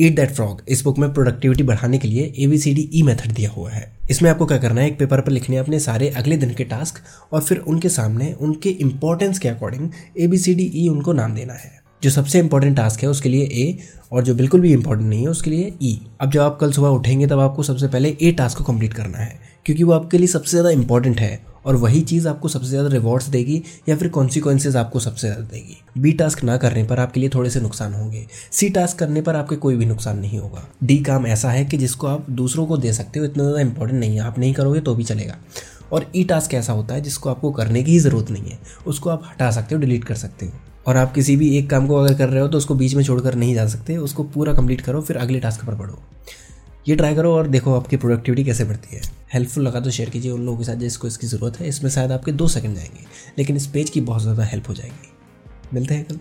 Eat that frog इस book में productivity बढ़ाने के लिए A B C D E method दिया हुआ है। इसमें आपको क्या करना है? एक पेपर पर लिखने अपने सारे अगले दिन के टास्क और फिर उनके सामने उनके इंपॉर्टेंस के according A B C D E उनको नाम देना है। जो सबसे इंपॉर्टेंट टास्क है, उसके लिए ए और जो बिल्कुल भी इंपॉर्टेंट नहीं है, उसके लिए ई अब जब आप कल सुबह उठेंगे, तब आपको सबसे पहले ए टास्क को कंप्लीट करना है, क्योंकि वो आपके लिए सबसे ज़्यादा इंपॉर्टेंट है। और वही चीज़ आपको सबसे ज़्यादा रिवॉर्ड्स देगी या फिर कॉन्सिक्वेंसेज आपको सबसे ज़्यादा देगी। बी टास्क ना करने पर आपके लिए थोड़े से नुकसान होंगे। सी टास्क करने पर आपके कोई भी नुकसान नहीं होगा। डी काम ऐसा है कि जिसको आप दूसरों को दे सकते हो, इतना ज़्यादा इंपॉर्टेंट नहीं है। आप नहीं करोगे तो भी चलेगा। और ई टास्क ऐसा होता है जिसको आपको करने की ही ज़रूरत नहीं है। उसको आप हटा सकते हो डिलीट कर सकते हो। और आप किसी भी एक काम को अगर कर रहे हो तो उसको बीच में छोड़कर नहीं जा सकते। उसको पूरा कंप्लीट करो, फिर अगले टास्क पर पढ़ो ये ट्राई करो और देखो आपकी प्रोडक्टिविटी कैसे बढ़ती है। हेल्पफुल लगा तो शेयर कीजिए उन लोगों के साथ जिसको इसकी ज़रूरत है। इसमें शायद आपके दो सेकंड जाएँगे, लेकिन इस पेज की बहुत ज़्यादा हेल्प हो जाएगी। मिलते हैं कल।